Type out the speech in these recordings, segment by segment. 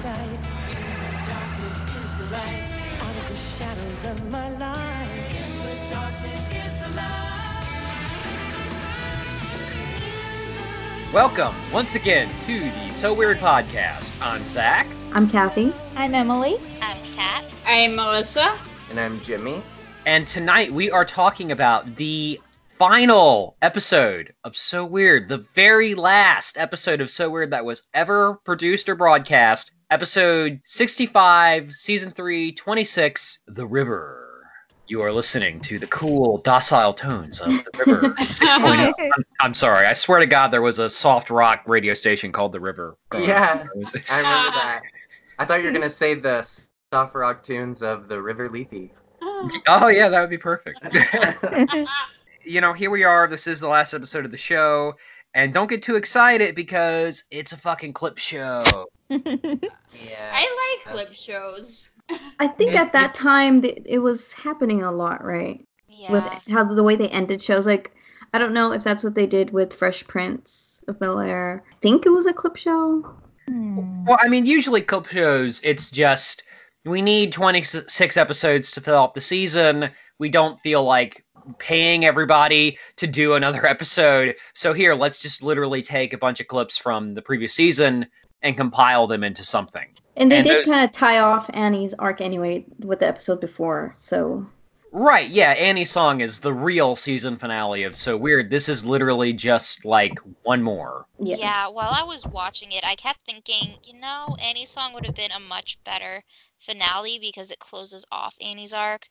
sight. Darkness is the light. Out of the shadows of my life. In the darkness is the light. Welcome once again to the So Weird podcast. I'm Zach. I'm Kathy. I'm Emily. I'm Kat. I'm Melissa. And I'm Jimmy. And tonight we are talking about the final episode of So Weird, the very last episode of So Weird that was ever produced or broadcast. Episode 65, season 3, 26, The River. You are listening to the cool, docile tones of The River 6.0. I'm, I'm sorry. I swear to God, there was a soft rock radio station called The River. growing Yeah. up. It was- I remember that. I thought you were gonna say the soft rock tunes of the River Lethe. Oh, yeah, that would be perfect. you know, here we are. This is the last episode of the show. And don't get too excited because it's a fucking clip show. yeah. I like clip shows. I think at that time th- it was happening a lot, right? Yeah. With how the way they ended shows. Like, I don't know if that's what they did with Fresh Prince of Bel Air. I think it was a clip show. Hmm. Well, I mean, usually clip shows, it's just we need 26 episodes to fill out the season. We don't feel like paying everybody to do another episode. So here, let's just literally take a bunch of clips from the previous season and compile them into something. And they And did those- kind of tie off Annie's arc anyway with the episode before. So, Right, yeah, Annie's song is the real season finale of So Weird. This is literally just like one more. yes. Yeah, while I was watching it, I kept thinking, you know, Annie's song would have been a much better finale because it closes off Annie's arc.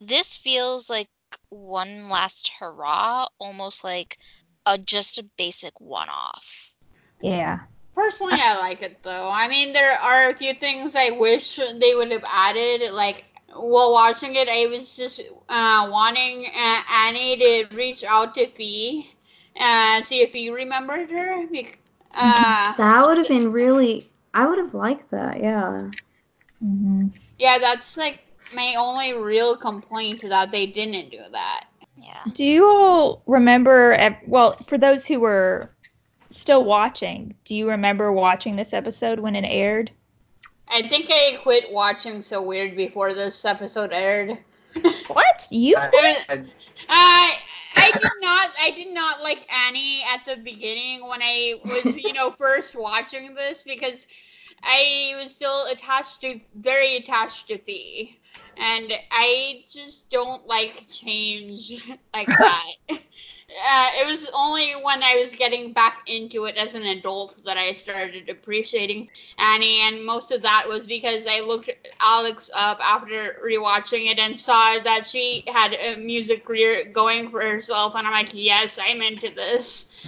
This feels like one last hurrah, almost like a just a basic one-off. Yeah. Personally, I like it though. I mean, there are a few things I wish they would have added. Like while watching it, I was just uh, wanting uh, Annie to reach out to Fi and see if he remembered her. Uh, That would have been really. I would have liked that. Yeah. hmm yeah, that's like my only real complaint is that they didn't do that. Yeah. Do you all remember? Well, for those who were still watching, do you remember watching this episode when it aired? I think I quit watching So Weird before this episode aired. What you? I, quit? I- I I did not I did not like Annie at the beginning when I was you know first watching this because I was still attached to very attached to Fi and I just don't like change like that. Uh, it was only when I was getting back into it as an adult that I started appreciating Annie, and most of that was because I looked Alexz up after rewatching it and saw that she had a music career going for herself, and I'm like, yes, I'm into this.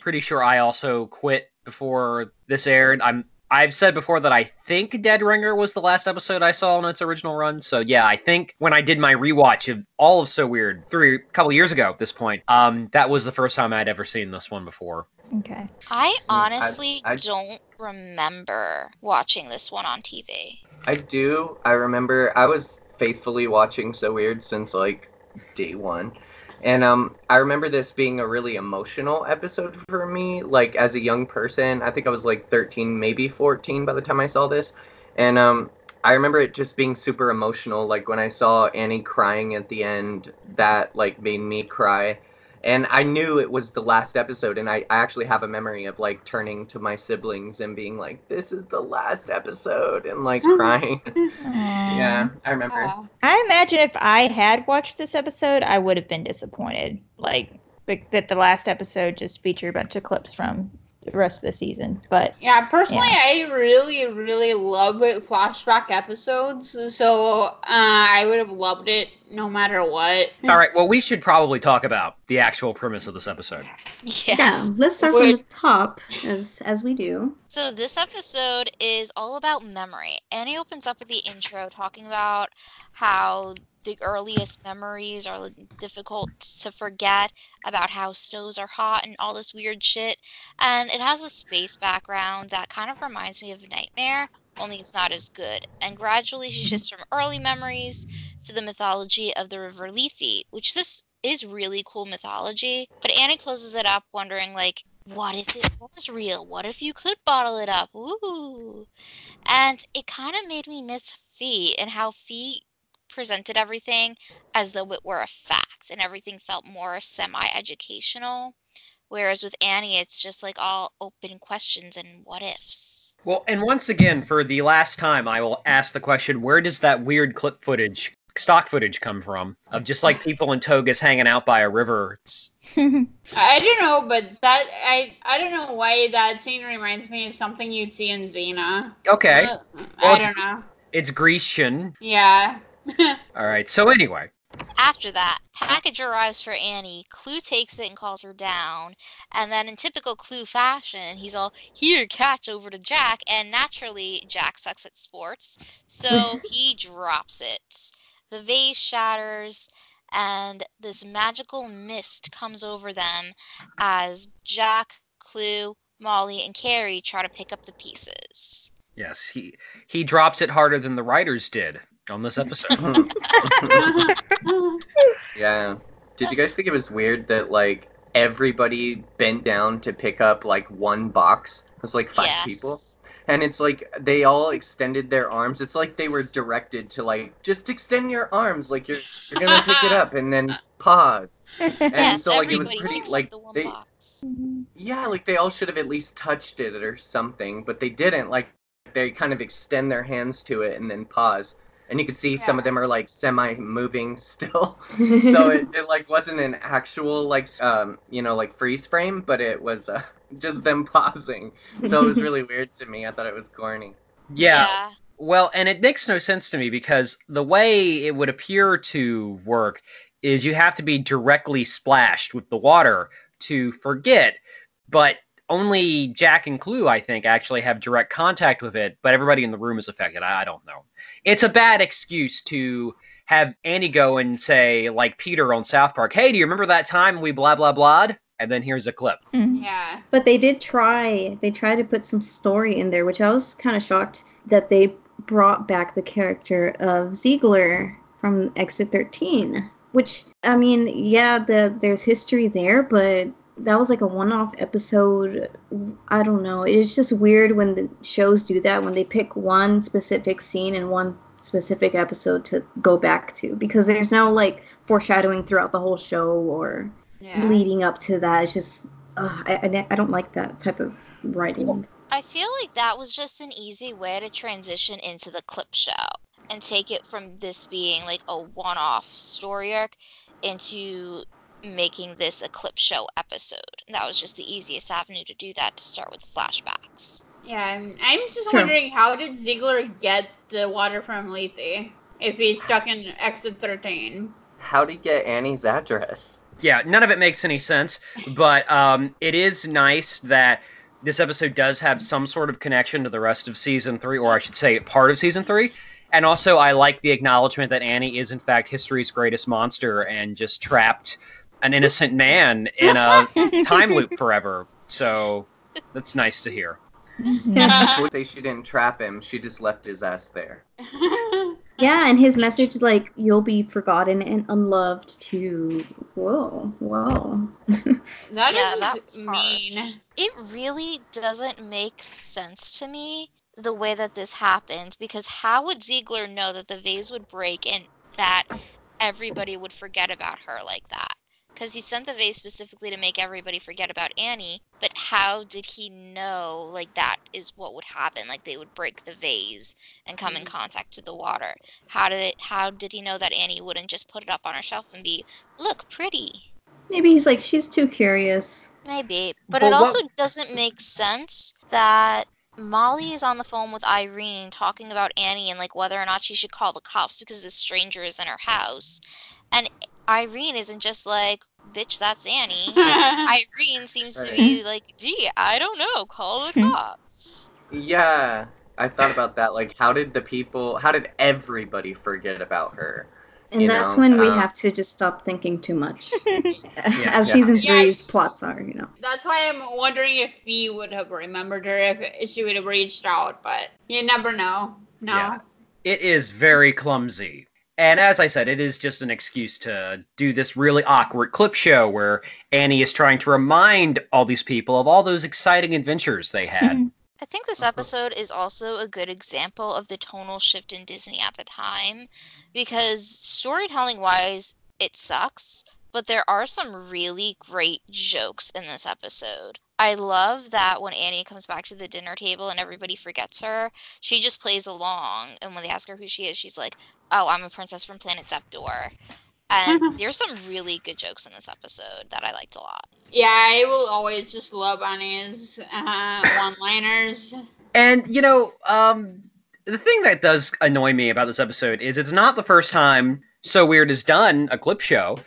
Pretty sure I also quit before this aired. I'm I've said before that I think Dead Ringer was the last episode I saw in its original run. So yeah, I think when I did my rewatch of all of So Weird three a couple years ago at this point, um, that was the first time I'd ever seen this one before. Okay. I Mm, I- honestly I- don't remember watching this one on TV. I do. I remember I was faithfully watching So Weird since like day one. And um I remember this being a really emotional episode for me. Like as a young person, I think I was like 13, maybe 14 by the time I saw this. And um I remember it just being super emotional. Like when I saw Annie crying at the end, that like made me cry. And I knew it was the last episode, and I, I actually have a memory of like turning to my siblings and being like, "This is the last episode," and like crying. yeah, I remember. Aw. I imagine if I had watched this episode, I would have been disappointed. Like that, the last episode just featured a bunch of clips from the rest of the season. But Yeah, personally, I really, really love it, flashback episodes. So uh, I would have loved it no matter what. All right, well, we should probably talk about the actual premise of this episode. Yes. Yeah. Let's start from the top as as we do. So this episode is all about memory. Annie opens up with the intro talking about how the earliest memories are difficult to forget, about how stoves are hot and all this weird shit. And it has a space background that kind of reminds me of Nightmare, only it's not as good. And gradually she mm-hmm. shifts from early memories to the mythology of the River Lethe, which this is really cool mythology. But Annie closes it up wondering like what if it was real? What if you could bottle it up? Ooh. And it kind of made me miss Fi and how Fi presented everything as though it were a fact and everything felt more semi educational. Whereas with Annie, it's just like all open questions and what ifs. Well, and once again, for the last time, I will ask the question: Where does that weird clip footage, stock footage, come from? Of just like people in togas hanging out by a river. It's I don't know, but that I I don't know why that scene reminds me of something you'd see in Xena. okay. Uh, Well, I don't know. It's Grecian. Yeah. All right. So anyway, After that, package arrives for Annie. Clu takes it and calls her down. And then, in typical Clu fashion, he's all, Here, catch over to Jack. And naturally, Jack sucks at sports. So he drops it. The vase shatters, and this magical mist comes over them as Jack, Clu, Molly, and Carey try to pick up the pieces. yes, he he drops it harder than the writers did on this episode. yeah. Did you guys think it was weird that like everybody bent down to pick up like one box? It was like five yes. people. And it's like they all extended their arms. It's like they were directed to like just extend your arms like you're you're gonna pick it up and then pause. And Yes, so like it was everybody pretty like the one they box. yeah, like they all should have at least touched it or something, but they didn't. Like they kind of extend their hands to it and then pause. And you could see some of them are like semi moving still. so it, it like wasn't an actual like um you know like freeze frame, but it was uh, just them pausing. So it was really weird to me. I thought it was corny. yeah. Well, and it makes no sense to me because the way it would appear to work is you have to be directly splashed with the water to forget, but only Jack and Clu, I think, actually have direct contact with it, but everybody in the room is affected. I, I don't know. It's a bad excuse to have Annie go and say, like Peter on South Park, hey, do you remember that time we blah, blah, blah? And then here's a clip. Hmm. yeah. But they did try. They tried to put some story in there, which I was kind of shocked that they brought back the character of Ziegler from Exit 13. Which I mean, yeah, the there's history there, but that was like a one-off episode. I don't know. It's just weird when the shows do that when they pick one specific scene and one specific episode to go back to because there's no like foreshadowing throughout the whole show or Yeah. leading up to that. It's just ugh, I, I I don't like that type of writing. I feel like that was just an easy way to transition into the clip show and take it from this being like a one off story arc into making this a clip show episode. And that was just the easiest avenue to do that to start with the flashbacks. Yeah, I'm, I'm just True. wondering how did Ziegler get the water from Lethe if he's stuck in exit 13? How did he get Annie's address? Yeah, none of it makes any sense, but um, it is nice that this episode does have some sort of connection to the rest of season three, or I should say, part of season three. And also, I like the acknowledgement that Annie is, in fact, history's greatest monster and just trapped an innocent man in a time loop forever. So that's nice to hear. I would say she didn't trap him. She just left his ass there. Yeah, and his message like you'll be forgotten and unloved too. Whoa, whoa. That Yeah, is that mean. It really doesn't make sense to me the way that this happened because how would Ziegler know that the vase would break and that everybody would forget about her like that? Because he sent the vase specifically to make everybody forget about Annie, but how did he know like that is what would happen? Like they would break the vase and come in mm-hmm. contact with the water. How did it? How did he know that Annie wouldn't just put it up on her shelf and be, look, pretty? Maybe he's like she's too curious. Maybe, but But it what- also doesn't make sense that Molly is on the phone with Irene talking about Annie and like whether or not she should call the cops because this stranger is in her house. And Irene isn't just like, bitch, that's Annie. Irene seems to be like, gee, I don't know, call the Hmm. cops. Yeah, I thought about that. Like, how did the people? How did everybody forget about her? And You that's know, when we um, have to just stop thinking too much. As Yeah. season Yeah. three's plots are, you know. That's why I'm wondering if he would have remembered her if she would have reached out, but you never know. No. Yeah. It is very clumsy. And as I said, it is just an excuse to do this really awkward clip show where Annie is trying to remind all these people of all those exciting adventures they had. Mhm. I think this Uh-huh. episode is also a good example of the tonal shift in Disney at the time because storytelling wise, it sucks, but there are some really great jokes in this episode. I love that when Annie comes back to the dinner table and everybody forgets her, she just plays along. And when they ask her who she is, she's like, Oh, I'm a princess from Planet Zeptor. And there's some really good jokes in this episode that I liked a lot. Yeah, I will always just love Annie's uh, one-liners. And you know, um, the thing that does annoy me about this episode is it's not the first time So Weird has done a clip show.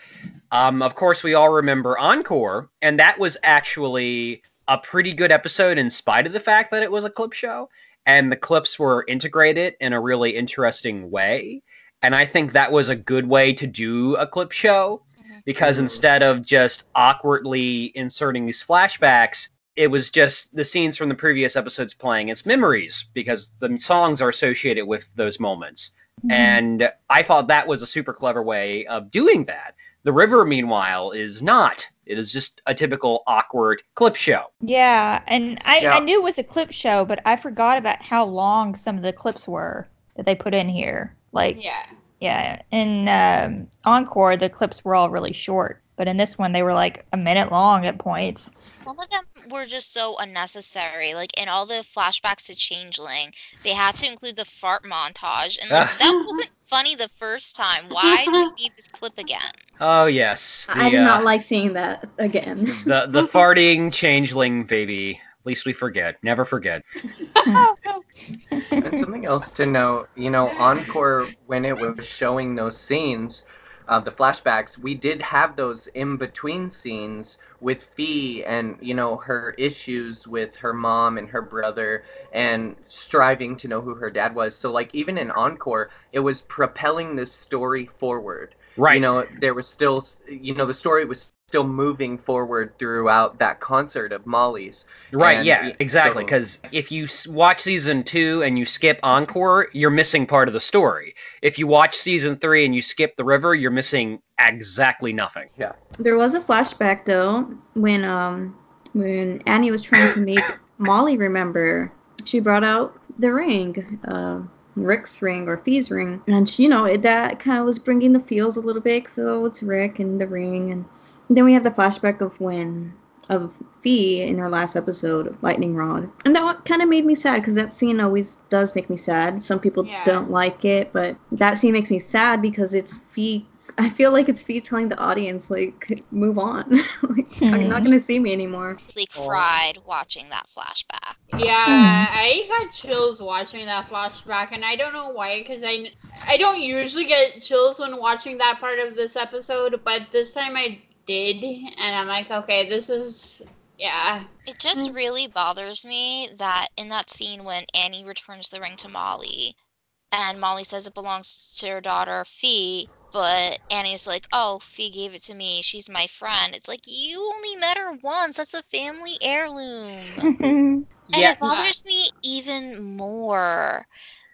Um, of course, we all remember Encore, and that was actually a pretty good episode in spite of the fact that it was a clip show, and the clips were integrated in a really interesting way. And I think that was a good way to do a clip show Mhm. because Mhm. instead of just awkwardly inserting these flashbacks, it was just the scenes from the previous episodes playing as memories because the songs are associated with those moments. Mhm. And I thought that was a super clever way of doing that. The river, meanwhile, is not. It is just a typical awkward clip show. Yeah, and I, Yeah. I knew it was a clip show, but I forgot about how long some of the clips were that they put in here. Like, Yeah. yeah, in um, Encore, the clips were all really short, but in this one, they were like a minute long at points. Some of them were just so unnecessary. Like in all the flashbacks to Changeling, they had to include the fart montage, and like, that wasn't funny the first time. Why do we need this clip again? Oh yes, I the, did not uh, like seeing that again. the the farting changeling baby. At least we forget. Never forget. and something else to note, you know, Encore, when it was showing those scenes, uh, the flashbacks, we did have those in between scenes with Fi and, you know, her issues with her mom and her brother and striving to know who her dad was. So, like, even in Encore, it was propelling the story forward. Right. You know, there was still, you know, the story was still moving forward throughout that concert of Molly's. Right, And yeah, y- exactly. so- Because if you watch season two and you skip Encore, you're missing part of the story. If you watch season three and you skip the river, you're missing exactly nothing. Yeah. There was a flashback though when um when Annie was trying to make Molly remember. She brought out the ring, uh, Rick's ring or Fi's ring, and she, you know it, that kind of was bringing the feels a little bit. So it's Rick and the ring, and then we have the flashback of when of Fi in her last episode, Lightning Rod, and that kind of made me sad because that scene always does make me sad. Some people Yeah. don't like it, but that scene makes me sad because it's Fi I feel like it's Fi telling the audience, like, move on. like, You're not hmm. going to see me anymore. Really cried watching that flashback. Yeah, hmm. I got chills watching that flashback, and I don't know why, because I, I don't usually get chills when watching that part of this episode, but this time I did, and I'm like, okay, this is, yeah. It just mm. really bothers me that in that scene when Annie returns the ring to Molly, and Molly says it belongs to her daughter Fi, but Annie's like, "Oh, Fi gave it to me. She's my friend." It's like you only met her once. That's a family heirloom. And Yeah, it bothers me even more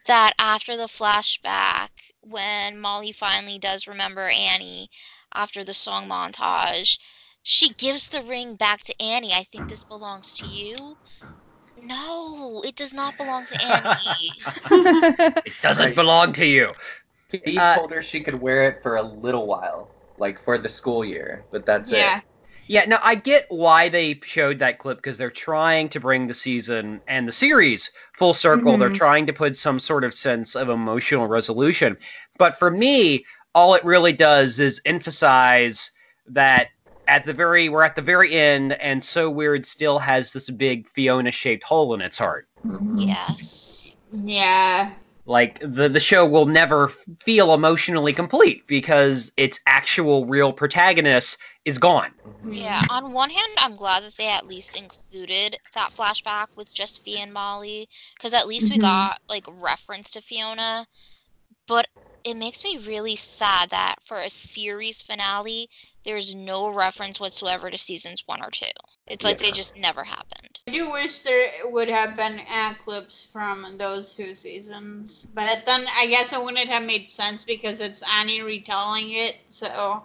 that after the flashback, when Molly finally does remember Annie after the song montage, she gives the ring back to Annie. I think this belongs to you. No, it does not belong to Annie. it doesn't Right. belong to you. He Uh, told her she could wear it for a little while, like for the school year, but that's Yeah. it. Yeah, no, I get why they showed that clip because they're trying to bring the season and the series full circle. They're Mhm. trying to put some sort of sense of emotional resolution. But for me, all it really does is emphasize that at the very we're at the very end and so weird still has this big Fiona shaped hole in its heart. yes. Yeah. Like the the show will never feel emotionally complete because its actual real protagonist is gone. Yeah, on one hand, I'm glad that they at least included that flashback with just Fi and Molly, because at least we Mhm. got like reference to Fiona. But it makes me really sad that for a series finale, there's no reference whatsoever to seasons one or two. It's like Yeah. they just never happened. I do wish there would have been ad clips from those two seasons, but then I guess it wouldn't have made sense because it's Annie retelling it. So,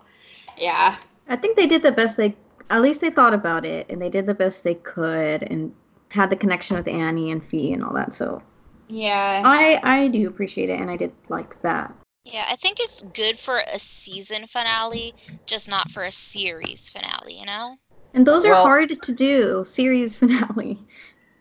yeah. I think they did the best they. At least they thought about it, and they did the best they could, and had the connection with Annie and Fi and all that. So Yeah. I I do appreciate it, and I did like that. Yeah, I think it's good for a season finale, just not for a series finale, you know? And those are Well- hard to do. Series finale.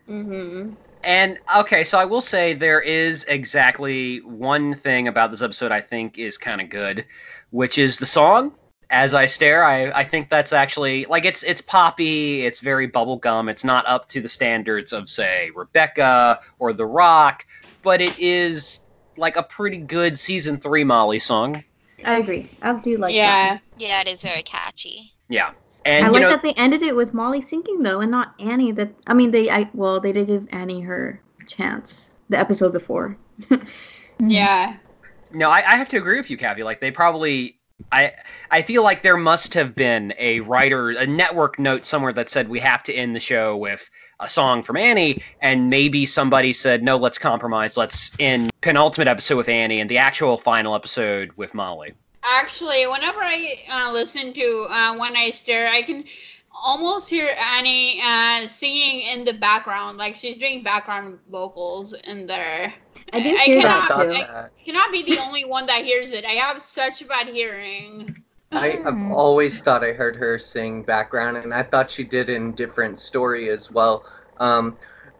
Mm-hmm. And okay, so I will say there is exactly one thing about this episode I think is kind of good, which is the song. As I stare, I, I think that's actually like it's it's poppy, it's very bubblegum, it's not up to the standards of say Rebecca or The Rock, but it is like a pretty good season three Molly song. I agree. I do like that. yeah. Yeah, it is very catchy. Yeah. And I you like know, that they ended it with Molly sinking though, and not Annie. That I mean, they I well, they did give Annie her chance the episode before. Yeah. No, I, I have to agree with you, Cavi. Like they probably, I I feel like there must have been a writer, a network note somewhere that said we have to end the show with a song from Annie, and maybe somebody said no, let's compromise, let's end penultimate episode with Annie and the actual final episode with Molly. Actually, whenever I uh, listen to uh, When I Stare, I can almost hear Annie uh, singing in the background, like she's doing background vocals in there. I do I hear I that cannot- thought too. that. I cannot be the only one that hears it. I have such bad hearing. I, I've always thought I heard her sing background, and I thought she did in different story as well. Um,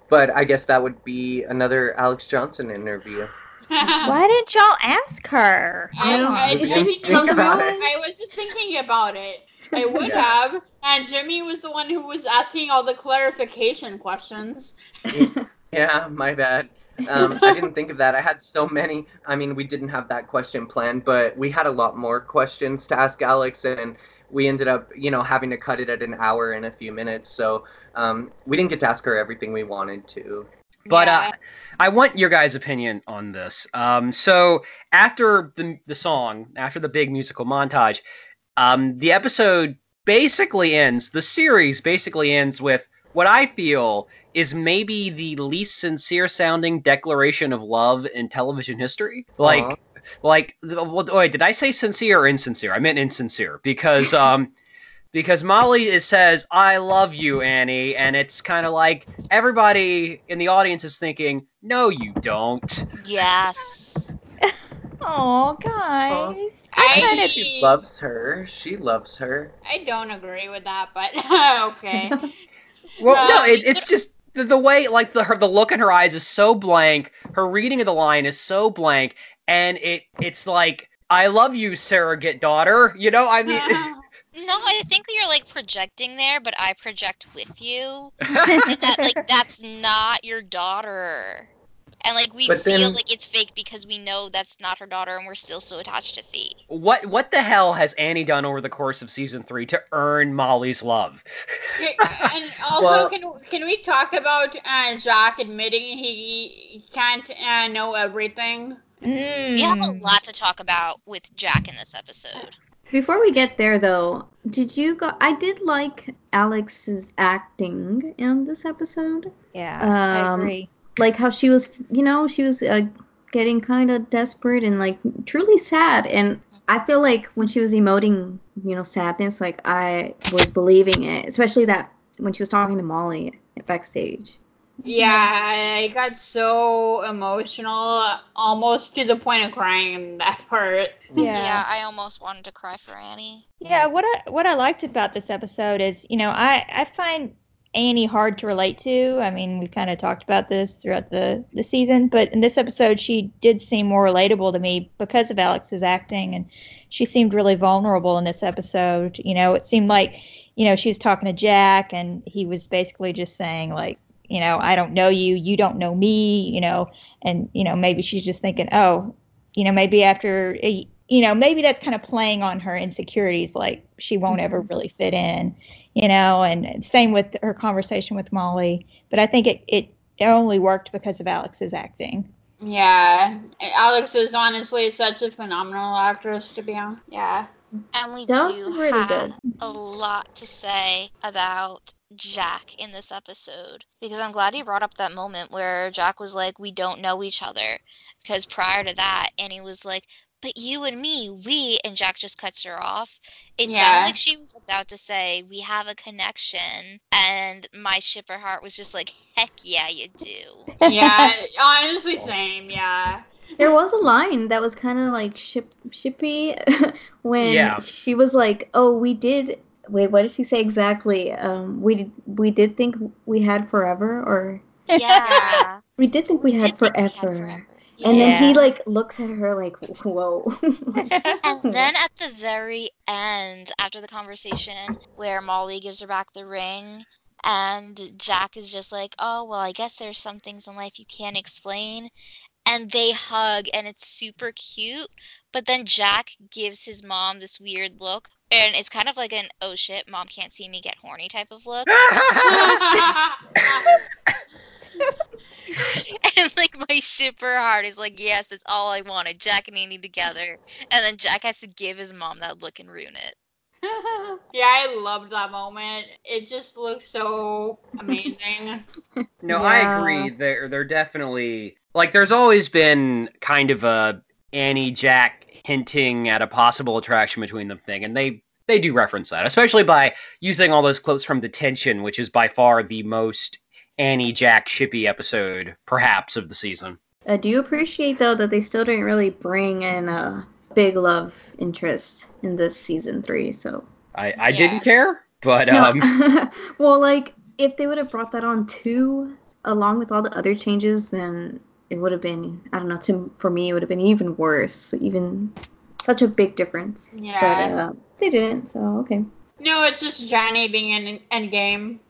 but I guess that would be another Alexz Johnson interview. Why didn't y'all ask her? I, know. I, I, didn't didn't think think about about it. it. I wasn't thinking about it. I would Yeah. have. And Jimmy was the one who was asking all the clarification questions. Yeah, my bad. Um, I didn't think of that. I had so many. I mean, we didn't have that question planned, but we had a lot more questions to ask Alexz, and we ended up, you know, having to cut it at an hour and a few minutes. So um, we didn't get to ask her everything we wanted to. But Yeah. uh, I want your guys' opinion on this. Um, so after the the song, after the big musical montage, um, the episode basically ends. The series basically ends with what I feel is maybe the least sincere sounding declaration of love in television history. Like, Aw. like, well, wait, did I say sincere or insincere? I meant insincere because um. Because Molly is, says, I love you, Annie. And it's kind of like everybody in the audience is thinking, no, you don't. Yes. Oh, guys. I, kinda- She loves her. She loves her. I don't agree with that, but okay. Well, no, it, it's just the, the way, like the her, the look in her eyes is so blank. Her reading of the line is so blank, and it it's like, I love you, surrogate daughter. You know, I mean, No, I think you're like projecting there, but I project with you. That like that's not your daughter. And like we But feel then- like it's fake because we know that's not her daughter and we're still so attached to Fi. what what the hell has Annie done over the course of season three to earn Molly's love? And also, Well- can can we talk about uh, Jack admitting he can't uh, know everything? We have a Mm. lot to talk about with Jack in this episode. Before we get there, though, did you go? I did like Alexz's acting in this episode. Yeah, I Um, agree. Like how she was, you know, she was uh, getting kind of desperate and like truly sad. And I feel like when she was emoting, you know, sadness, like I was believing it, especially that when she was talking to Molly backstage. Yeah, I got so emotional, almost to the point of crying in that part. Yeah. I almost wanted to cry for Annie. Yeah, what I what I liked about this episode is, you know, I I find Annie hard to relate to. I mean, we've kind of talked about this throughout the the season, but in this episode, she did seem more relatable to me because of Alexz's acting, and she seemed really vulnerable in this episode. You know, it seemed like, you know, she was talking to Jack, and he was basically just saying like, you know, I don't know you, you don't know me, you know, and you know maybe she's just thinking, oh, you know, maybe after you know, maybe that's kind of playing on her insecurities, like she won't ever mm-hmm. really fit in, you know, and same with her conversation with Molly. But I think it, it, it only worked because of Alexz's acting. Yeah, Alexz is honestly such a phenomenal actress, to be honest. Yeah. And we That do really have good. a lot to say about Jack in this episode because I'm glad he brought up that moment where Jack was like, "We don't know each other," because prior to that, Annie was like, "But you and me, we," and Jack just cuts her off. It Yeah. sounded like she was about to say, "We have a connection," and my shipper heart was just like, "Heck yeah, you do." Yeah, honestly, same. Yeah. There was a line that was kind of like ship shippy when Yeah. she was like, "Oh, we did." Wait, what did she say exactly? Um, we did, we did think we had forever, or Yeah. we did think we, had, did think we had forever. And then he like looks at her like, "Whoa." And then at the very end, after the conversation where Molly gives her back the ring, and Jack is just like, oh, well, I guess there's some things in life you can't explain. And they hug, and it's super cute. But then Jack gives his mom this weird look, and it's kind of like an, oh shit, mom can't see me get horny type of look. and like my shipper heart is like, yes, that's all I wanted. Jack and Annie together. And then Jack has to give his mom that look and ruin it. yeah, I loved that moment. It just looked so amazing. No, I agree. They're they're definitely like there's always been kind of a Annie Jack hinting at a possible attraction between them thing, and they they do reference that, especially by using all those clips from Detention, which is by far the most Annie Jack shippy episode, perhaps, of the season. I do appreciate though that they still didn't really bring in a big love interest in this season three. So I I Yeah. didn't care, but No. um, well, like if they would have brought that on too, along with all the other changes, then it would have been I don't know. To for me, it would have been even worse. Even such a big difference. Yeah, But Yeah. uh, they didn't. So okay. No, it's just Johnny being in Endgame.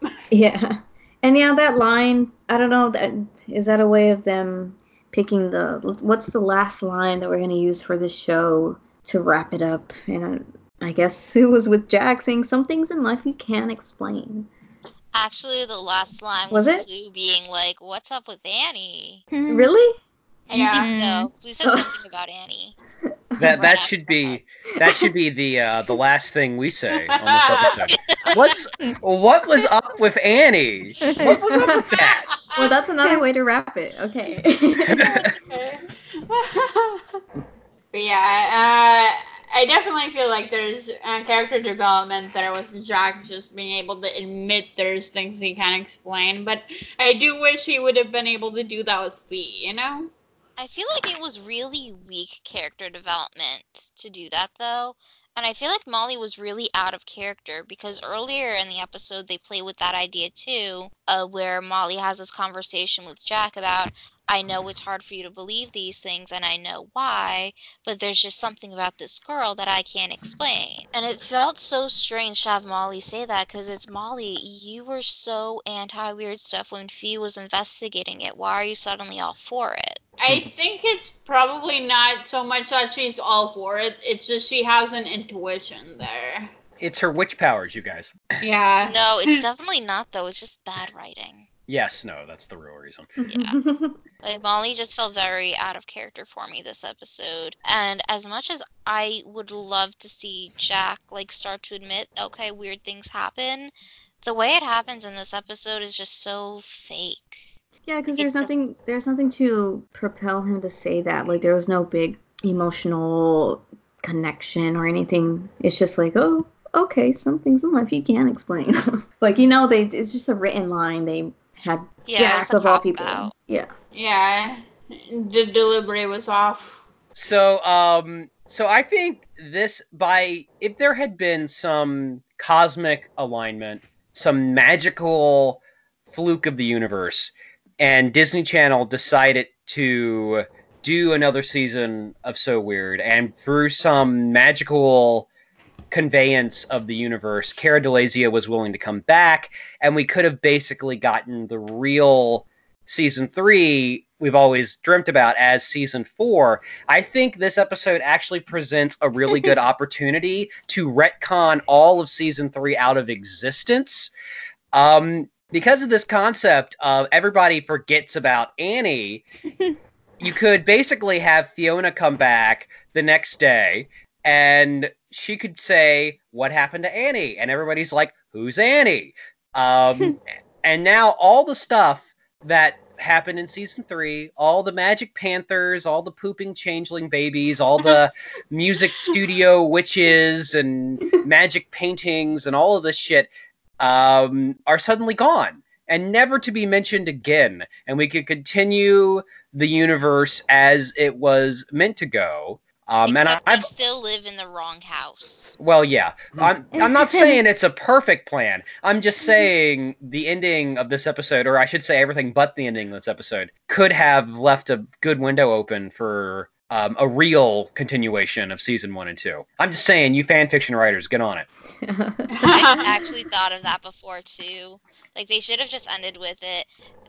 Yeah. And yeah, that line, I don't know, that is that a way of them picking the what's the last line that we're going to use for this show to wrap it up? And I, I guess it was with Jack saying some things in life you can't explain. Actually, the last line Was was, it? Clu being like, "What's up with Annie?" Hmm. Really? I Yeah. think so. Clu said something about Annie. That that should be that should be the uh, the last thing we say on this episode. What's what was up with Annie? What was up with that? Well, that's another way to wrap it. Okay. But yeah, uh, I definitely feel like there's uh, character development there with Jack just being able to admit there's things he can't explain. But I do wish he would have been able to do that with Fi, you know? I feel like it was really weak character development to do that though. And I feel like Molly was really out of character because earlier in the episode they play with that idea too, uh, where Molly has this conversation with Jack about, I know it's hard for you to believe these things and I know why, but there's just something about this girl that I can't explain. And it felt so strange to have Molly say that because it's Molly, you were so anti weird stuff when Fi was investigating it. Why are you suddenly all for it? I think it's probably not so much that she's all for it, it's just she has an intuition there. It's her witch powers, you guys. Yeah. No, it's definitely not though. It's just bad writing. Yes, no, that's the real reason. Yeah. Like Molly just felt very out of character for me this episode. And as much as I would love to see Jack like start to admit, okay, weird things happen, the way it happens in this episode is just so fake. Yeah, because It there's doesn't- nothing there's nothing to propel him to say that. Like there was no big emotional connection or anything. It's just like, oh, okay, some things in life you can't explain. like you know, they it's just a written line. They had Yeah, Jack of all people. out. Yeah. Yeah. The delivery was off. So, um, so I think this by if there had been some cosmic alignment, some magical fluke of the universe, and Disney Channel decided to do another season of So Weird, and through some magical conveyance of the universe, Cara DeLizia was willing to come back, and we could have basically gotten the real season three we've always dreamt about as season four. I think this episode actually presents a really good opportunity to retcon all of season three out of existence. Um, because of this concept of everybody forgets about Annie, you could basically have Fiona come back the next day and she could say, What happened to Annie? And everybody's like, Who's Annie? Um, and now all the stuff that happened in season three, all the Magic Panthers, all the pooping changeling babies, all the music studio witches and magic paintings and all of this shit um, are suddenly gone and never to be mentioned again. And we could continue the universe as it was meant to go. Um, and I, I've still live in the wrong house. well, yeah. I'm I'm not saying it's a perfect plan. I'm just saying the ending of this episode, or I should say everything but the ending of this episode, could have left a good window open for um, a real continuation of season one and two. I'm just saying, you fan fiction writers, get on it. I actually thought of that before too. Like they should have just ended with it,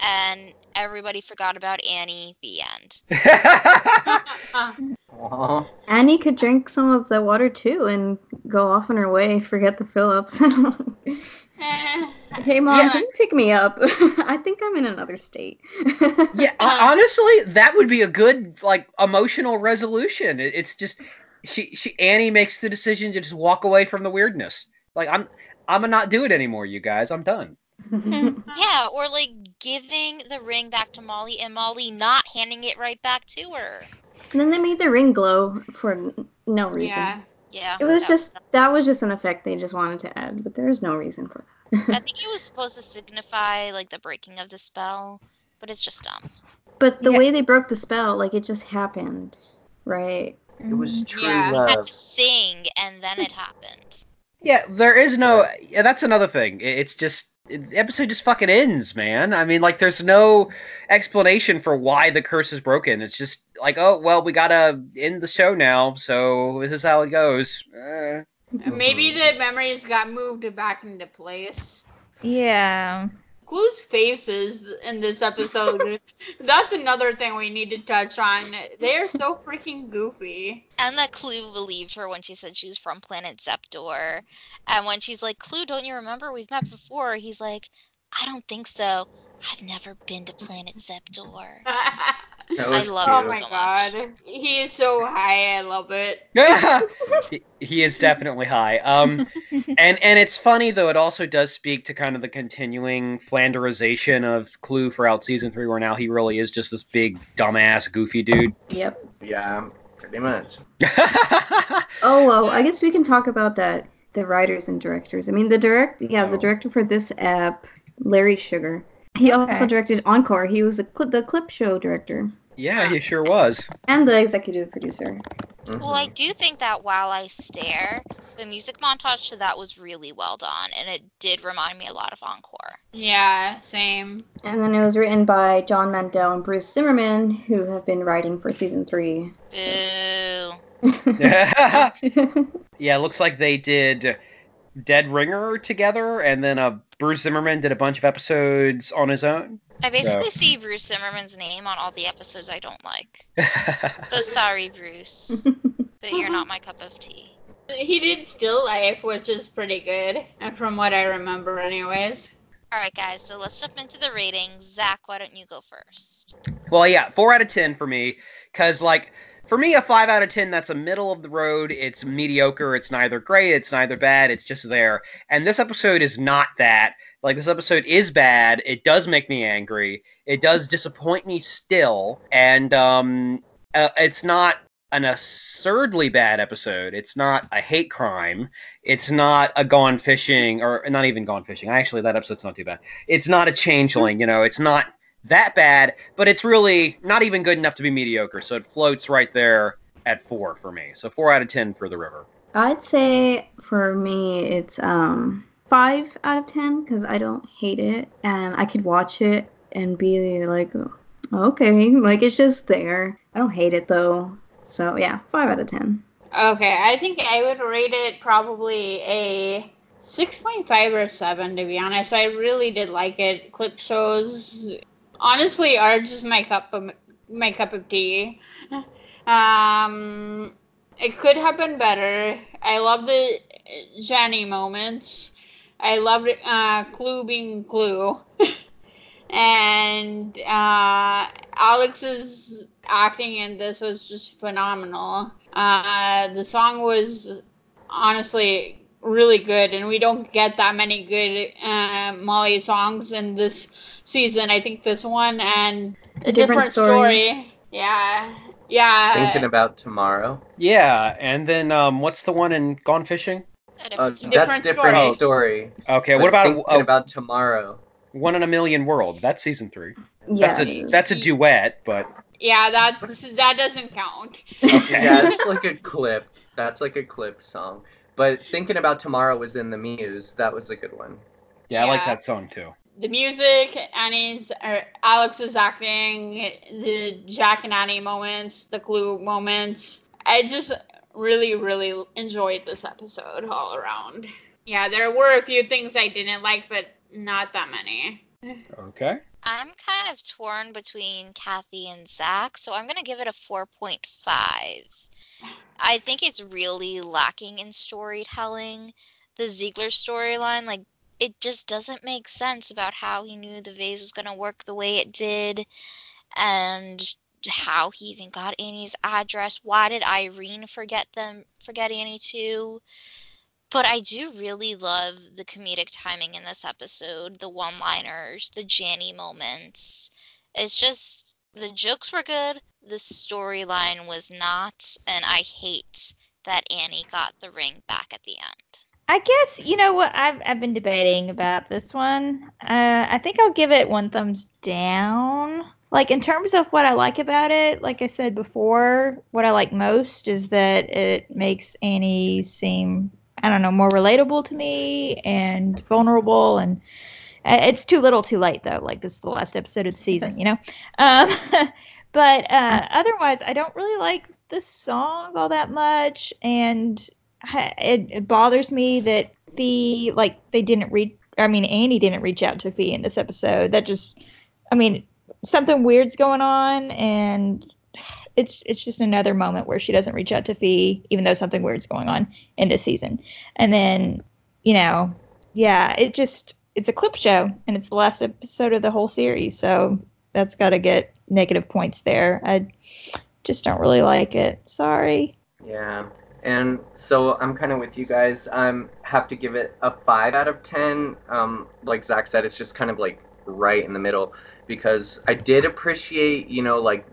and everybody forgot about Annie. The end. Aw. Annie could drink some of the water too and go off on her way, forget the Phillips. Hey mom, Yeah. can you pick me up? I think I'm in another state. yeah, hon- honestly, that would be a good like emotional resolution. It's just she she Annie makes the decision to just walk away from the weirdness. Like I'm I'm gonna not do it anymore, you guys. I'm done. Yeah, or like giving the ring back to Molly and Molly not handing it right back to her. And then they made the ring glow for no reason. yeah. Yeah. It was that- just that was just an effect they just wanted to add, but there's no reason for that. I think it was supposed to signify like the breaking of the spell, but it's just dumb. but the Yeah. way they broke the spell, like it just happened, right? It was mm. true Yeah. You had to sing, and then it happened. Yeah, there is no. Yeah, that's another thing. It's just it- the episode just fucking ends, man. I mean, like, there's no explanation for why the curse is broken. It's just like, oh, well, we gotta end the show now, so this is how it goes. Uh, Maybe the memories got moved back into place. Yeah. Clu's faces in this episode. that's another thing we need to touch on. They are so freaking goofy. And that Clu believed her when she said she was from Planet Zeptor. And when she's like, Clu, don't you remember? We've met before. He's like, I don't think so. I've never been to Planet Zeptor. That I was love oh him my so much. god. He is so high. I love it. he, he is definitely high. Um, and and it's funny though. It also does speak to kind of the continuing Flanderization of Clu throughout season three, where now he really is just this big dumbass goofy dude. Yep. Yeah, pretty much. Oh well, I guess we can talk about that. The writers and directors. I mean, the direct, yeah, the Oh. director for this app, Larry Sugar. He also directed Encore. He was the cl- the clip show director yeah, he sure was. and the executive producer. Mm-hmm. Well, I do think that While I Stare, the music montage to that was really well done. And it did remind me a lot of Encore. Yeah, same. And then it was written by John Mandel and Bruce Zimmerman, who have been writing for season three. Boo. yeah, it looks like they did Dead Ringer together, and then uh, Bruce Zimmerman did a bunch of episodes on his own. I basically see Bruce Zimmerman's name on all the episodes I don't like. So sorry, Bruce. But you're not my cup of tea. He did Still Life, which is pretty good, and from what I remember, anyways. Alright, guys, so let's jump into the ratings. Zach, why don't you go first? Well, yeah, four out of ten for me. Cause like for me, a five out of ten, that's a middle of the road. It's mediocre. It's neither great. It's neither bad. It's just there. And this episode is not that. Like this episode is bad. It does make me angry. It does disappoint me still. And um, uh, it's not an absurdly bad episode. It's not a hate crime. It's not a gone fishing or not even gone fishing. Actually, that episode's not too bad. It's not a changeling. You know, it's not that bad, but it's really not even good enough to be mediocre. So it floats right there at four for me. So four out of ten for the river. I'd say for me, it's um five out of ten because I don't hate it, and I could watch it and be like, okay, like it's just there. I don't hate it though. So yeah, five out of ten. Okay, I think I would rate it probably a 6.5 or 7, to be honest. I really did like it. Clip shows, honestly, are just my cup of, my cup of tea. Um, it could have been better. I love the Jenny moments. I loved uh, Clu being Clu. and uh, Alexz's acting in this was just phenomenal. Uh, the song was honestly really good, and we don't get that many good uh, Molly songs in this season. I think this one and a, different different, story. story. Yeah, yeah. Thinking about tomorrow. Yeah, and then um, what's the one in Gone Fishing? A Uh, different story. that's Different different story. story. Okay, But what about thinking uh, about tomorrow? One in a Million World? That's season three. Yeah, That's a that's a duet, but yeah, that that doesn't count. okay. Yeah, it's like a clip. That's like a clip song. But thinking about tomorrow was in the Muse. That was a good one. Yeah, I like Yeah. that song too. The music, Annie's, or Alexz's acting, the Jack and Annie moments, the Clu moments. I just really, really enjoyed this episode all around. Yeah, there were a few things I didn't like, but not that many. Okay. I'm kind of torn between Kathy and Zach, so I'm going to give it a 4.5. I think it's really lacking in storytelling. The Ziegler storyline, like, it just doesn't make sense about how he knew the vase was going to work the way it did and how he even got Annie's address. Why did Irene forget them, forget Annie too? But I do really love the comedic timing in this episode, the one liners, the Janny moments. It's just the jokes were good, the storyline was not, and I hate that Annie got the ring back at the end. I guess you know what I've I've been debating about this one. Uh, I think I'll give it one thumbs down. Like in terms of what I like about it, like I said before, what I like most is that it makes Annie seem I don't know more relatable to me and vulnerable and uh, it's too little too late though like this is the last episode of the season you know? Um, but uh, otherwise i don't really like this song all that much and it, it bothers me that Fi like they didn't reach I mean Annie didn't reach out to Fi in this episode. That just I mean something weird's going on and it's it's just another moment where she doesn't reach out to Fi even though something weird's going on in this season. And then, you know, yeah, it just it's a clip show and it's the last episode of the whole series. So that's got to get negative points there. I just don't really like it. Sorry. Yeah. And so I'm kind of with you guys. I'm have to give it a five out of ten. Um, like Zach said, it's just kind of like right in the middle because I did appreciate, you know, like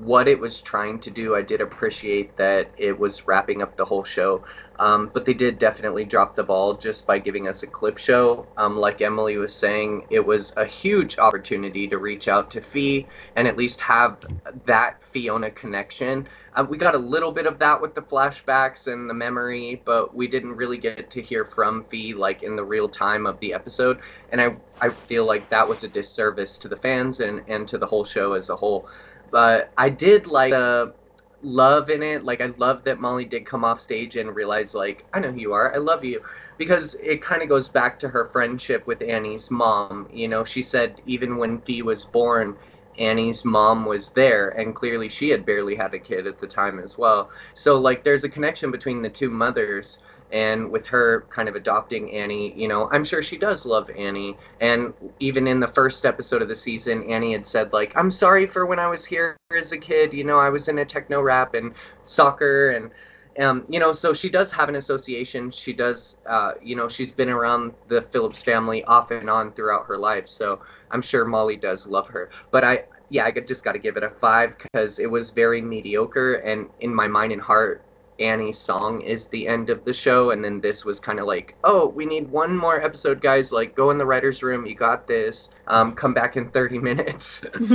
what it was trying to do. I did appreciate that it was wrapping up the whole show. Um, but they did definitely drop the ball just by giving us a clip show. Um, like Emily was saying, it was a huge opportunity to reach out to Fi and at least have that Fiona connection. Uh, we got a little bit of that with the flashbacks and the memory, but we didn't really get to hear from Fi like in the real time of the episode. And I, I feel like that was a disservice to the fans and, and to the whole show as a whole. But I did like the love in it. Like I love that Molly did come off stage and realize like, I know who you are. I love you. Because it kind of goes back to her friendship with Annie's mom. You know, she said even when Fi was born, Annie's mom was there, and clearly she had barely had a kid at the time as well. So, like, there's a connection between the two mothers, and with her kind of adopting Annie, you know, I'm sure she does love Annie. And even in the first episode of the season, Annie had said, like, I'm sorry for when I was here as a kid, you know, I was in a techno rap and soccer and um, you know, so she does have an association. She does, uh, you know, she's been around the Phillips family off and on throughout her life. So I'm sure Molly does love her. But I, yeah, I just got to give it a five because it was very mediocre. And in my mind and heart, Annie's song is the end of the show. And then this was kind of like, oh, we need one more episode, guys. Like, go in the writer's room. You got this. Um, come back in 30 minutes.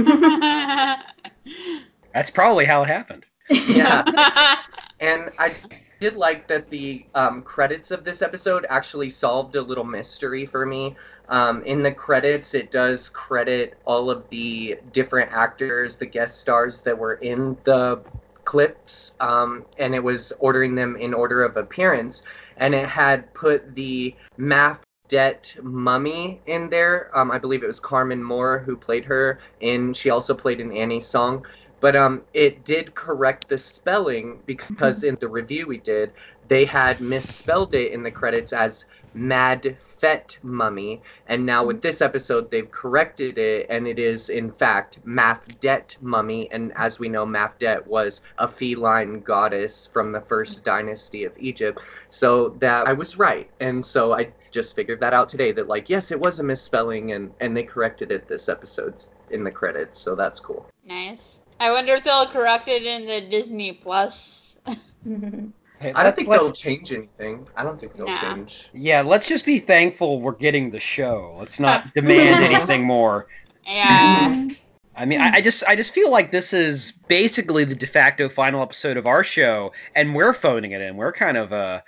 That's probably how it happened. yeah. And I did like that the um, credits of this episode actually solved a little mystery for me. Um, in the credits, it does credit all of the different actors, the guest stars that were in the clips, um, and it was ordering them in order of appearance. And it had put the math debt mummy in there. Um, I believe it was Carmen Moore who played her, and she also played an Annie song but um, it did correct the spelling because in the review we did, they had misspelled it in the credits as Mad Fet Mummy, and now with this episode they've corrected it, and it is in fact Mafdet Mummy. And as we know, Mafdet was a feline goddess from the first dynasty of Egypt. So that I was right, and so I just figured that out today. That like yes, it was a misspelling, and and they corrected it this episode in the credits, so that's cool. Nice. I wonder if they'll correct it in the Disney Plus. Hey, I don't think let's- they'll change anything. I don't think they'll Nah. change. Yeah, let's just be thankful we're getting the show. Let's not demand anything more. Yeah. I mean, I, I just I just feel like this is basically the de facto final episode of our show, and we're phoning it in. We're kind of uh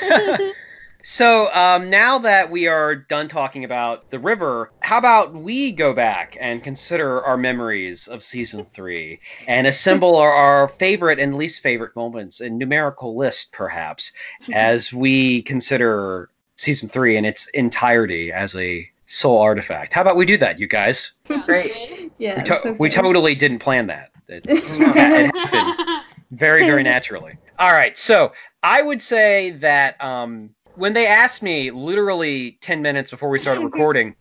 So um, now that we are done talking about the river, how about we go back and consider our memories of season three and assemble our, our favorite and least favorite moments in numerical list, perhaps, as we consider season three in its entirety as a sole artifact. How about we do that, you guys? Great. yeah. we, to- so we totally didn't plan that. It, just ha- it happened very, very naturally. All right, so I would say that um, when they asked me literally 10 minutes before we started recording,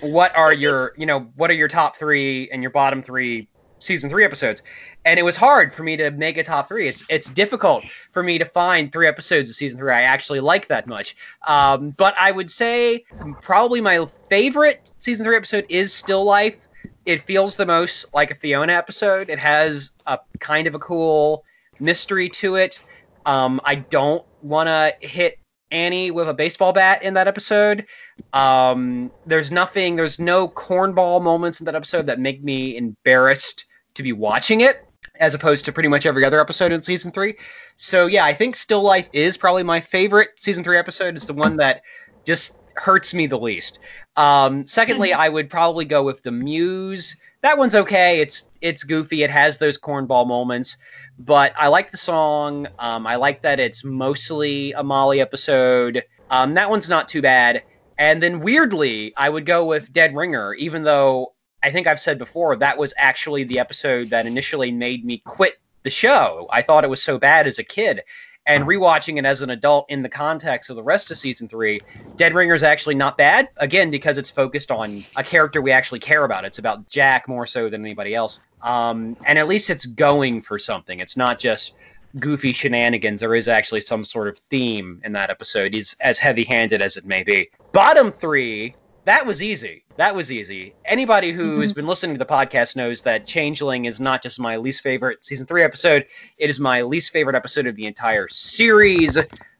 what are your, you know, what are your top three and your bottom three season three episodes? And it was hard for me to make a top three. It's it's difficult for me to find three episodes of season three I actually like that much. Um, but I would say probably my favorite season three episode is Still Life. It feels the most like a Fiona episode. It has a kind of a cool mystery to it. Um, I don't want to hit Annie with a baseball bat in that episode. Um, there's nothing, there's no cornball moments in that episode that make me embarrassed to be watching it, as opposed to pretty much every other episode in season three. So yeah, I think Still Life is probably my favorite season three episode. It's the one that just hurts me the least. Um, secondly, I would probably go with the Muse. That one's okay. It's it's goofy. It has those cornball moments, but I like the song. Um, I like that it's mostly a Molly episode. Um, that one's not too bad. And then weirdly, I would go with Dead Ringer, even though I think I've said before that was actually the episode that initially made me quit the show. I thought it was so bad as a kid. And rewatching it as an adult in the context of the rest of season three, Dead Ringer is actually not bad. Again, because it's focused on a character we actually care about. It's about Jack more so than anybody else. Um, and at least it's going for something. It's not just goofy shenanigans. There is actually some sort of theme in that episode. It's as heavy handed as it may be. Bottom three, that was easy. That was easy. Anybody who has been listening to the podcast knows that Changeling is not just my least favorite season three episode, it is my least favorite episode of the entire series.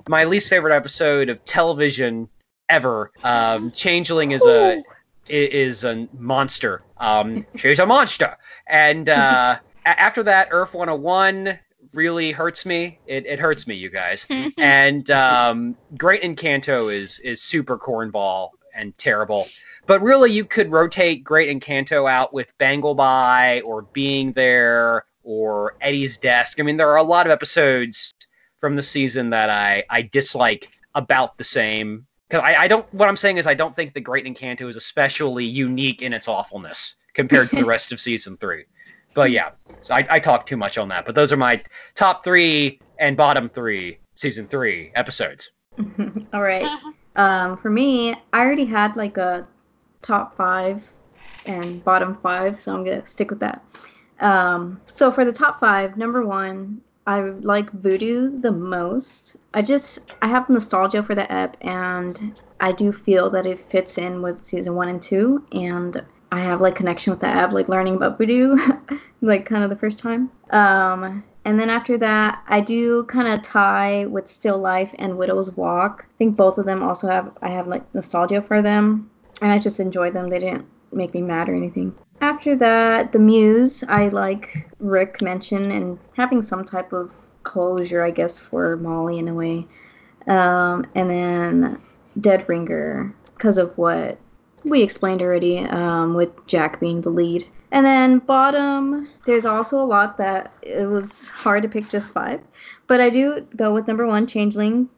My least favorite episode of television ever. Um, Changeling is a is a monster. Um, she's a monster. And uh, after that, Earth 101 really hurts me. It, it hurts me, you guys. and um, Great Encanto is is super cornball and terrible. But really, you could rotate Great Encanto out with Bangleby or Being There or Eddie's Desk. I mean, there are a lot of episodes from the season that I, I dislike about the same. Because I, I don't, what I'm saying is, I don't think the Great Encanto is especially unique in its awfulness compared to the rest of season three. But yeah, so I, I talked too much on that. But those are my top three and bottom three season three episodes. All right. Uh-huh. Um, for me, I already had like a top five and bottom five, so I'm gonna stick with that. Um, so for the top five, number one, I like Voodoo the most. I just I have nostalgia for the ep, and I do feel that it fits in with season one and two, and I have like connection with the ep, like learning about Voodoo, like kind of the first time. Um, and then after that, I do kind of tie with Still Life and Widow's Walk. I think both of them also have I have like nostalgia for them, and I just enjoy them. They didn't make me mad or anything. After that, The Muse, I like Rick mentioned and having some type of closure, I guess, for Molly in a way. Um, and then Dead Ringer, because of what we explained already, um, with Jack being the lead. And then bottom, there's also a lot that it was hard to pick just five. But I do go with number one, Changeling.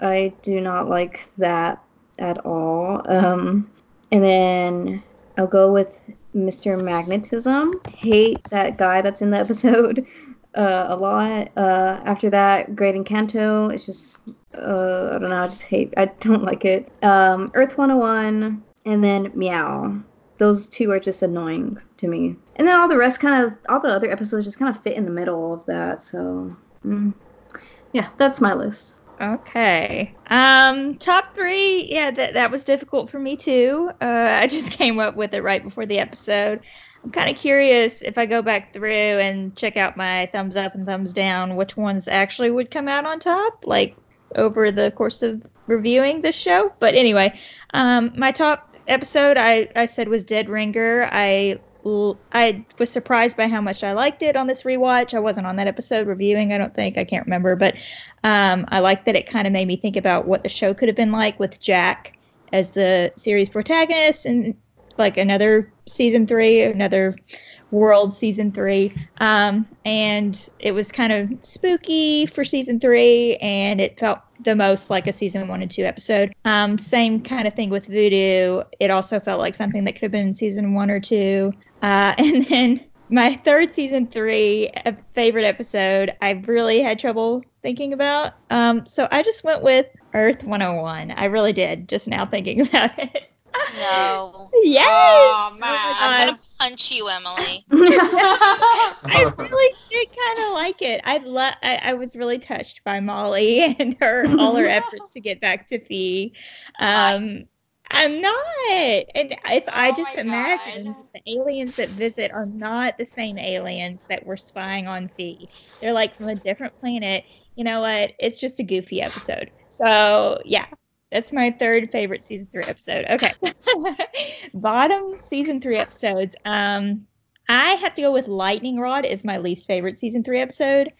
I do not like that at all. Um, and then I'll go with Mr. Magnetism. Hate that guy that's in the episode. uh, a lot. Uh, after that, Great Encanto. It's just uh, I don't know. I just hate. I don't like it. Um, Earth 101, and then Meow. Those two are just annoying to me. And then all the rest kind of all the other episodes just kind of fit in the middle of that. So mm. yeah, that's my list. Okay. Um, top three. Yeah, that that was difficult for me too. Uh, I just came up with it right before the episode. I'm kind of curious if I go back through and check out my thumbs up and thumbs down, which ones actually would come out on top, like over the course of reviewing this show. But anyway, um, my top episode I, I said was Dead Ringer. I I was surprised by how much I liked it on this rewatch. I wasn't on that episode reviewing, I don't think. I can't remember. But um, I liked that it kind of made me think about what the show could have been like with Jack as the series protagonist and like another season three, another world season three. Um, and it was kind of spooky for season three, and it felt the most like a season one and two episode. Um, same kind of thing with Voodoo. It also felt like something that could have been season one or two. Uh, and then my third season three favorite episode, I really had trouble thinking about. Um, so I just went with Earth 101. I really did just now thinking about it. No. Yes. Oh, man. I'm gonna punch you, Emily. I really did kind of like it. I, lo- I I was really touched by Molly and her all her efforts to get back to Fi. Um, I'm not, and if I Oh just my imagine God. the aliens that visit are not the same aliens that were spying on Fi. They're like from a different planet. You know what? It's just a goofy episode. So yeah, that's my third favorite season three episode. Okay. Bottom season three episodes. Um, I have to go with Lightning Rod is my least favorite season three episode.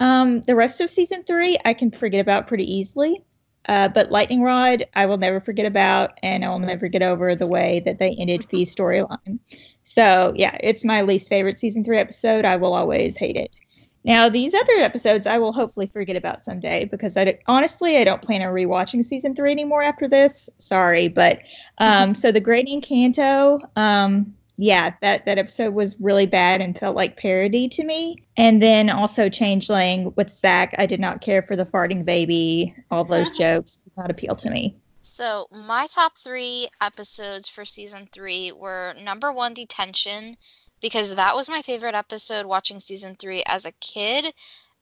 Um, the rest of season three I can forget about pretty easily. Uh, but Lightning Rod, I will never forget about, and I will never get over the way that they ended Fi's storyline. So, yeah, it's my least favorite season three episode. I will always hate it. Now, these other episodes I will hopefully forget about someday because I honestly I don't plan on rewatching season three anymore after this. Sorry, but um, so the Great Encanto, um, yeah, that that episode was really bad and felt like parody to me. And then also Changeling with Zach, I did not care for the farting baby. All those jokes did not appeal to me. So my top three episodes for season three were number one, Detention, because that was my favorite episode watching season three as a kid.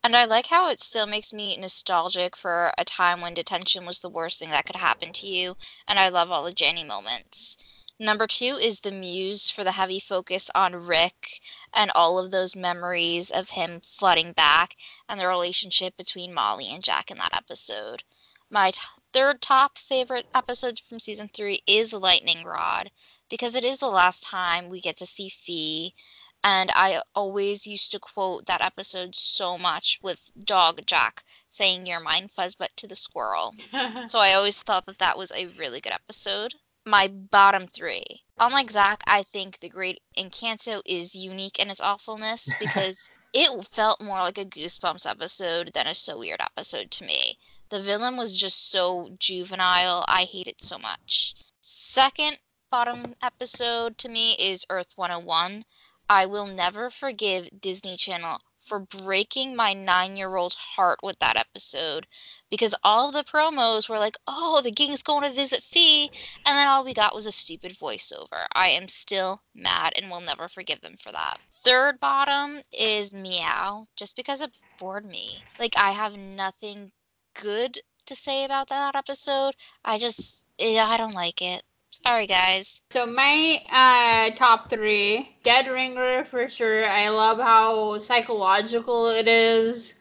And I like how it still makes me nostalgic for a time when detention was the worst thing that could happen to you. And I love all the Jenny moments. Number two is the muse for the heavy focus on Rick and all of those memories of him flooding back and the relationship between Molly and Jack in that episode. My t- third top favorite episode from season three is Lightning Rod because it is the last time we get to see Fi. And I always used to quote that episode so much with Dog Jack saying, You're mine, Fuzzbutt to the squirrel. So I always thought that that was a really good episode. My bottom three. Unlike Zach, I think The Great Encanto is unique in its awfulness because it felt more like a Goosebumps episode than a So Weird episode to me. The villain was just so juvenile. I hate it so much. Second bottom episode to me is Earth 101. I will never forgive Disney Channel for breaking my nine year old heart with that episode because all the promos were like, oh, the gang's going to visit Fi, and then all we got was a stupid voiceover. I am still mad and will never forgive them for that. Third bottom is Meow, just because it bored me. Like, I have nothing good to say about that episode. I just, eh, I don't like it. Sorry, guys. So my uh, top three, Dead Ringer for sure. I love how psychological it is,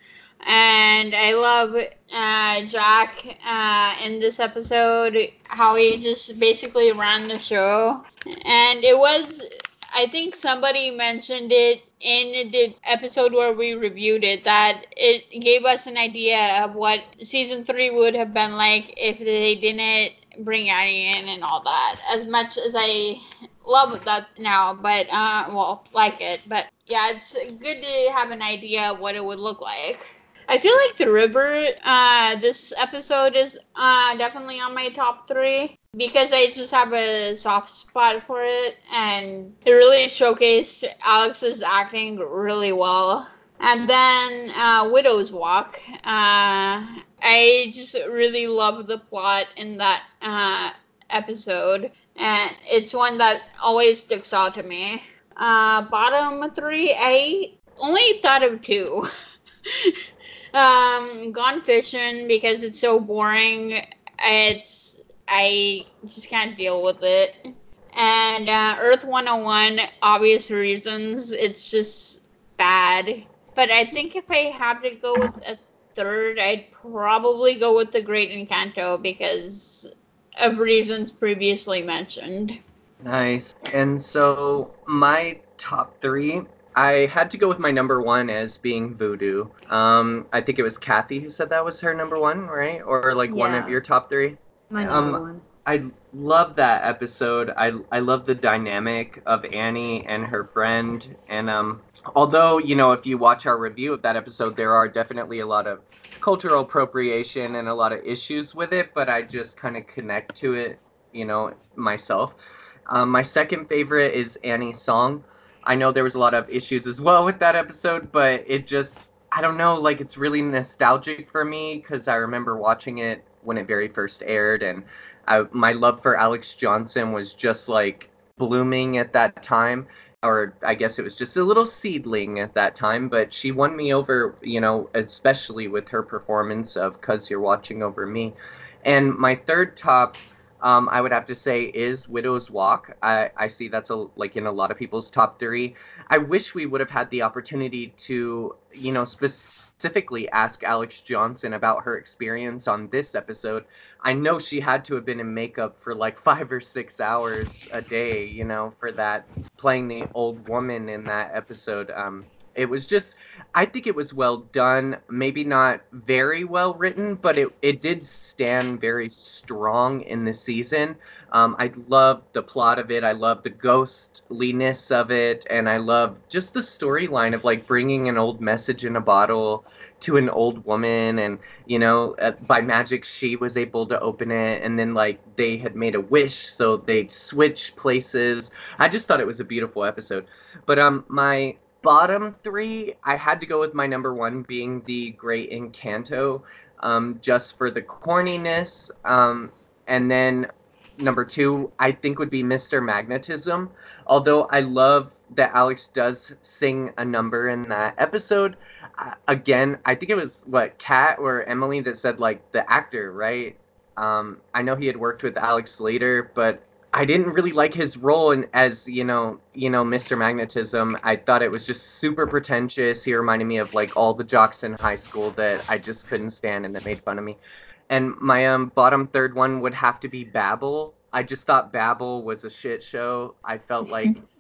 and I love uh, Jack uh, in this episode. How he just basically ran the show, and it was. I think somebody mentioned it in the episode where we reviewed it that it gave us an idea of what season three would have been like if they didn't bring Annie in and all that. As much as I love that now, but uh, well, like it, but yeah, it's good to have an idea of what it would look like. I feel like the river, uh, this episode is uh, definitely on my top three because I just have a soft spot for it, and it really showcased Alexz's acting really well. And then uh, Widow's Walk. Uh, I just really love the plot in that uh, episode, and it's one that always sticks out to me. Uh, bottom three, I only thought of two. um, Gone Fishing because it's so boring. It's I just can't deal with it. And uh, Earth 101, obvious reasons. It's just bad. But I think if I have to go with a third, I'd probably go with The Great Encanto because of reasons previously mentioned. Nice. And so my top three, I had to go with my number one as being Voodoo. Um, I think it was Kathy who said that was her number one, right? Or like one of your top three. My Um, one. I love that episode. I I love the dynamic of Annie and her friend. And um, although you know, if you watch our review of that episode, there are definitely a lot of cultural appropriation and a lot of issues with it. But I just kind of connect to it, you know, myself. Um, my second favorite is Annie's song. I know there was a lot of issues as well with that episode, but it just I don't know, like it's really nostalgic for me because I remember watching it when it very first aired, and I, my love for Alexz Johnson was just like blooming at that time. Or I guess it was just a little seedling at that time, but she won me over, you know, especially with her performance of "Cause You're Watching Over Me." And my third top um, I would have to say is Widow's Walk. I, I see that's a, like in a lot of people's top three. I wish we would have had the opportunity to, you know, specifically ask Alexz Johnson about her experience on this episode. I know she had to have been in makeup for like five or six hours a day, you know, for that playing the old woman in that episode. Um, it was just I think it was well done. Maybe not very well written, but it, it did stand very strong in the season. Um, I love the plot of it. I love the ghostliness of it, and I love just the storyline of like bringing an old message in a bottle to an old woman, and you know, uh, by magic she was able to open it, and then like they had made a wish, so they switched places. I just thought it was a beautiful episode. But um, my bottom three, I had to go with my number one being the Great Encanto, um, just for the corniness. Um, and then number two, I think would be Mr. Magnetism. Although I love that Alexz does sing a number in that episode. Again, I think it was what Kat or Emily that said like the actor, right? Um, I know he had worked with Alex Slater, but I didn't really like his role in as you know, you know, Mr. Magnetism. I thought it was just super pretentious. He reminded me of like all the jocks in high school that I just couldn't stand and that made fun of me. And my um bottom third one would have to be Babel. I just thought Babel was a shit show. I felt like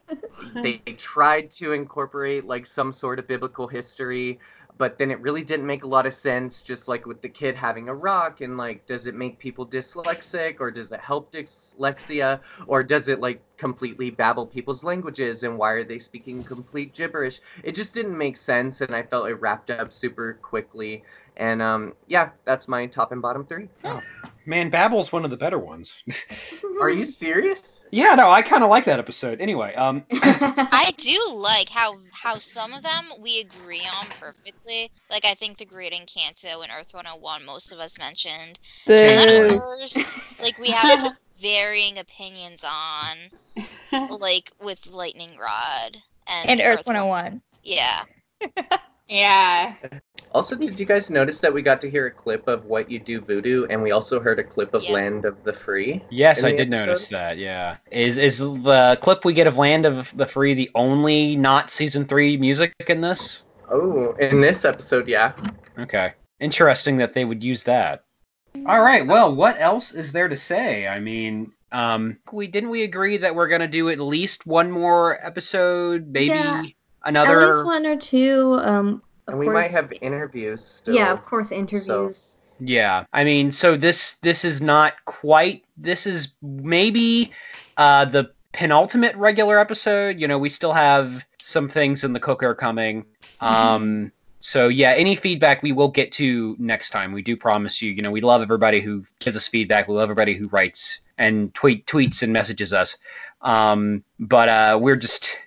they tried to incorporate like some sort of biblical history, but then it really didn't make a lot of sense. Just like with the kid having a rock, and like, does it make people dyslexic, or does it help dyslexia, or does it like completely babble people's languages, and why are they speaking complete gibberish? It just didn't make sense, and I felt it wrapped up super quickly. And um, yeah, that's my top and bottom three. Man, Babel's one of the better ones. Are you serious? Yeah, no, I kind of like that episode. Anyway, um, I do like how how some of them we agree on perfectly. Like I think the Great Encanto and Earth 101, most of us mentioned. And then others, like we have varying opinions on, like with Lightning Rod and, And Earth One- 101. Yeah. Yeah. Also, did you guys notice that we got to hear a clip of What You Do Voodoo, and we also heard a clip of Yeah. Land of the Free? yes, In I did episode? notice that. Yeah, is is the clip we get of Land of the Free the only not season three music in this? Oh, in this episode, yeah. Okay, interesting that they would use that. All right, well, what else is there to say? I mean, um, we didn't we agree that we're gonna do at least one more episode, maybe Yeah, another. At least one or two. Um, and we course, might have interviews still. yeah, of course, interviews. Yeah, I mean, so this this is not quite. This is maybe uh, the penultimate regular episode. You know, we still have some things in the cooker coming. Um, so yeah, any feedback we will get to next time. We do promise you. You know, we love everybody who gives us feedback. We love everybody who writes and tweet tweets and messages us. Um, but uh, we're just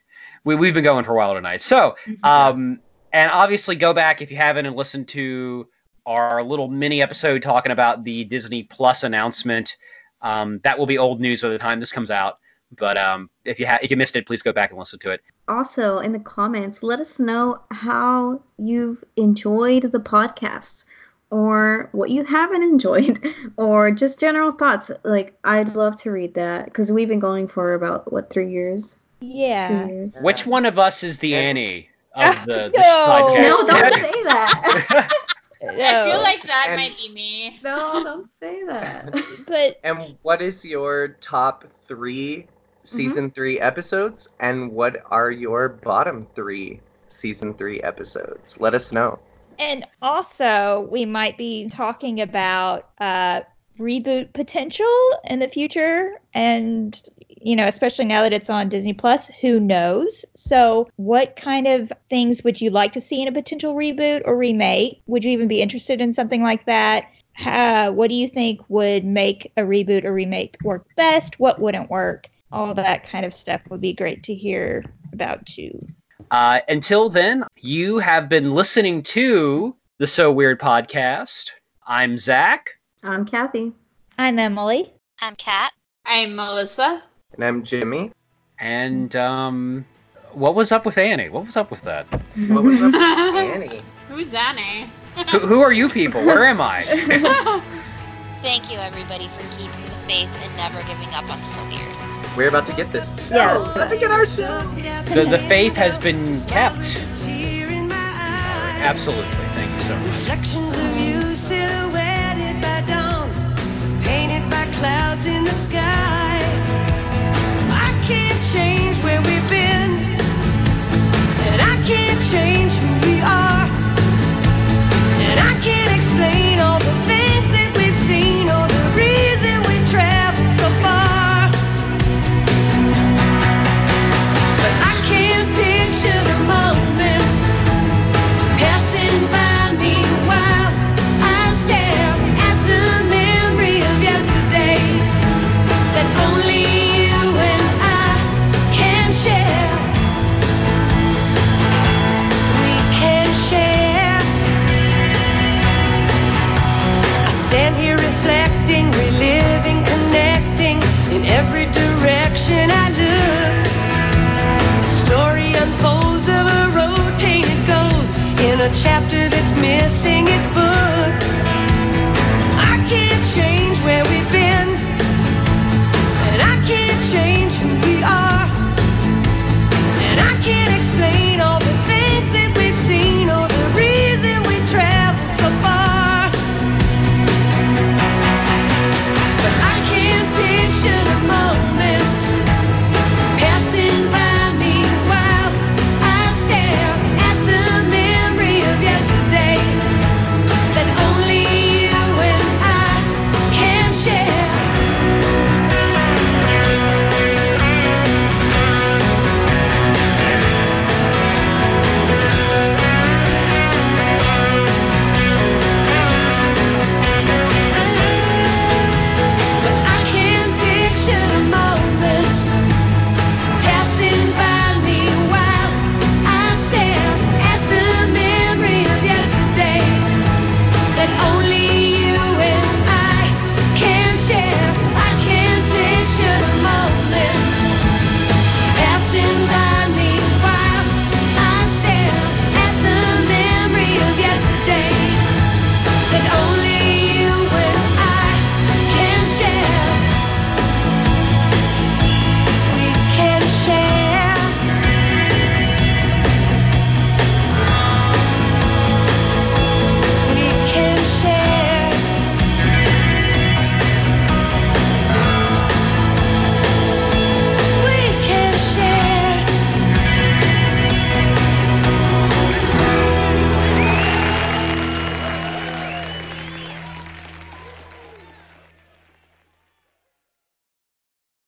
we we've been going for a while tonight. So um, And obviously, go back if you haven't and listen to our little mini episode talking about the Disney Plus announcement. Um, that will be old news by the time this comes out. But um, if you ha- if you missed it, please go back and listen to it. Also, in the comments, let us know how you've enjoyed the podcast or what you haven't enjoyed or just general thoughts. Like, I'd love to read that because we've been going for about, what, three years? Yeah. Two. Which one of us is the Annie of the, the No. podcast? No, don't say that. I feel like that And- might be me. no, don't say that. But And what is your top three Mm-hmm. season three episodes? And what are your bottom three season three episodes? Let us know. and also we might be talking about uh reboot potential in the future and you know especially now that it's on disney plus who knows so what kind of things would you like to see in a potential reboot or remake would you even be interested in something like that uh, what do you think would make a reboot or remake work best what wouldn't work all that kind of stuff would be great to hear about too Uh, until then, you have been listening to the So Weird podcast. I'm Zach. I'm Kathy. i'm emily I'm Kat. I'm Melissa. And I'm Jimmy. And um, what was up with Annie? What was up with that? What was up with Annie? Who's Annie? who, who are you people? Where am I? Thank you, everybody, for keeping the faith and never giving up on So Weird. We're about to get this. show. Yes. Let me get our show. The, the faith has been kept. Absolutely. Thank you so much. Change where we've been, and I can't change who we are. And I can't explain all the a chapter that's missing its book.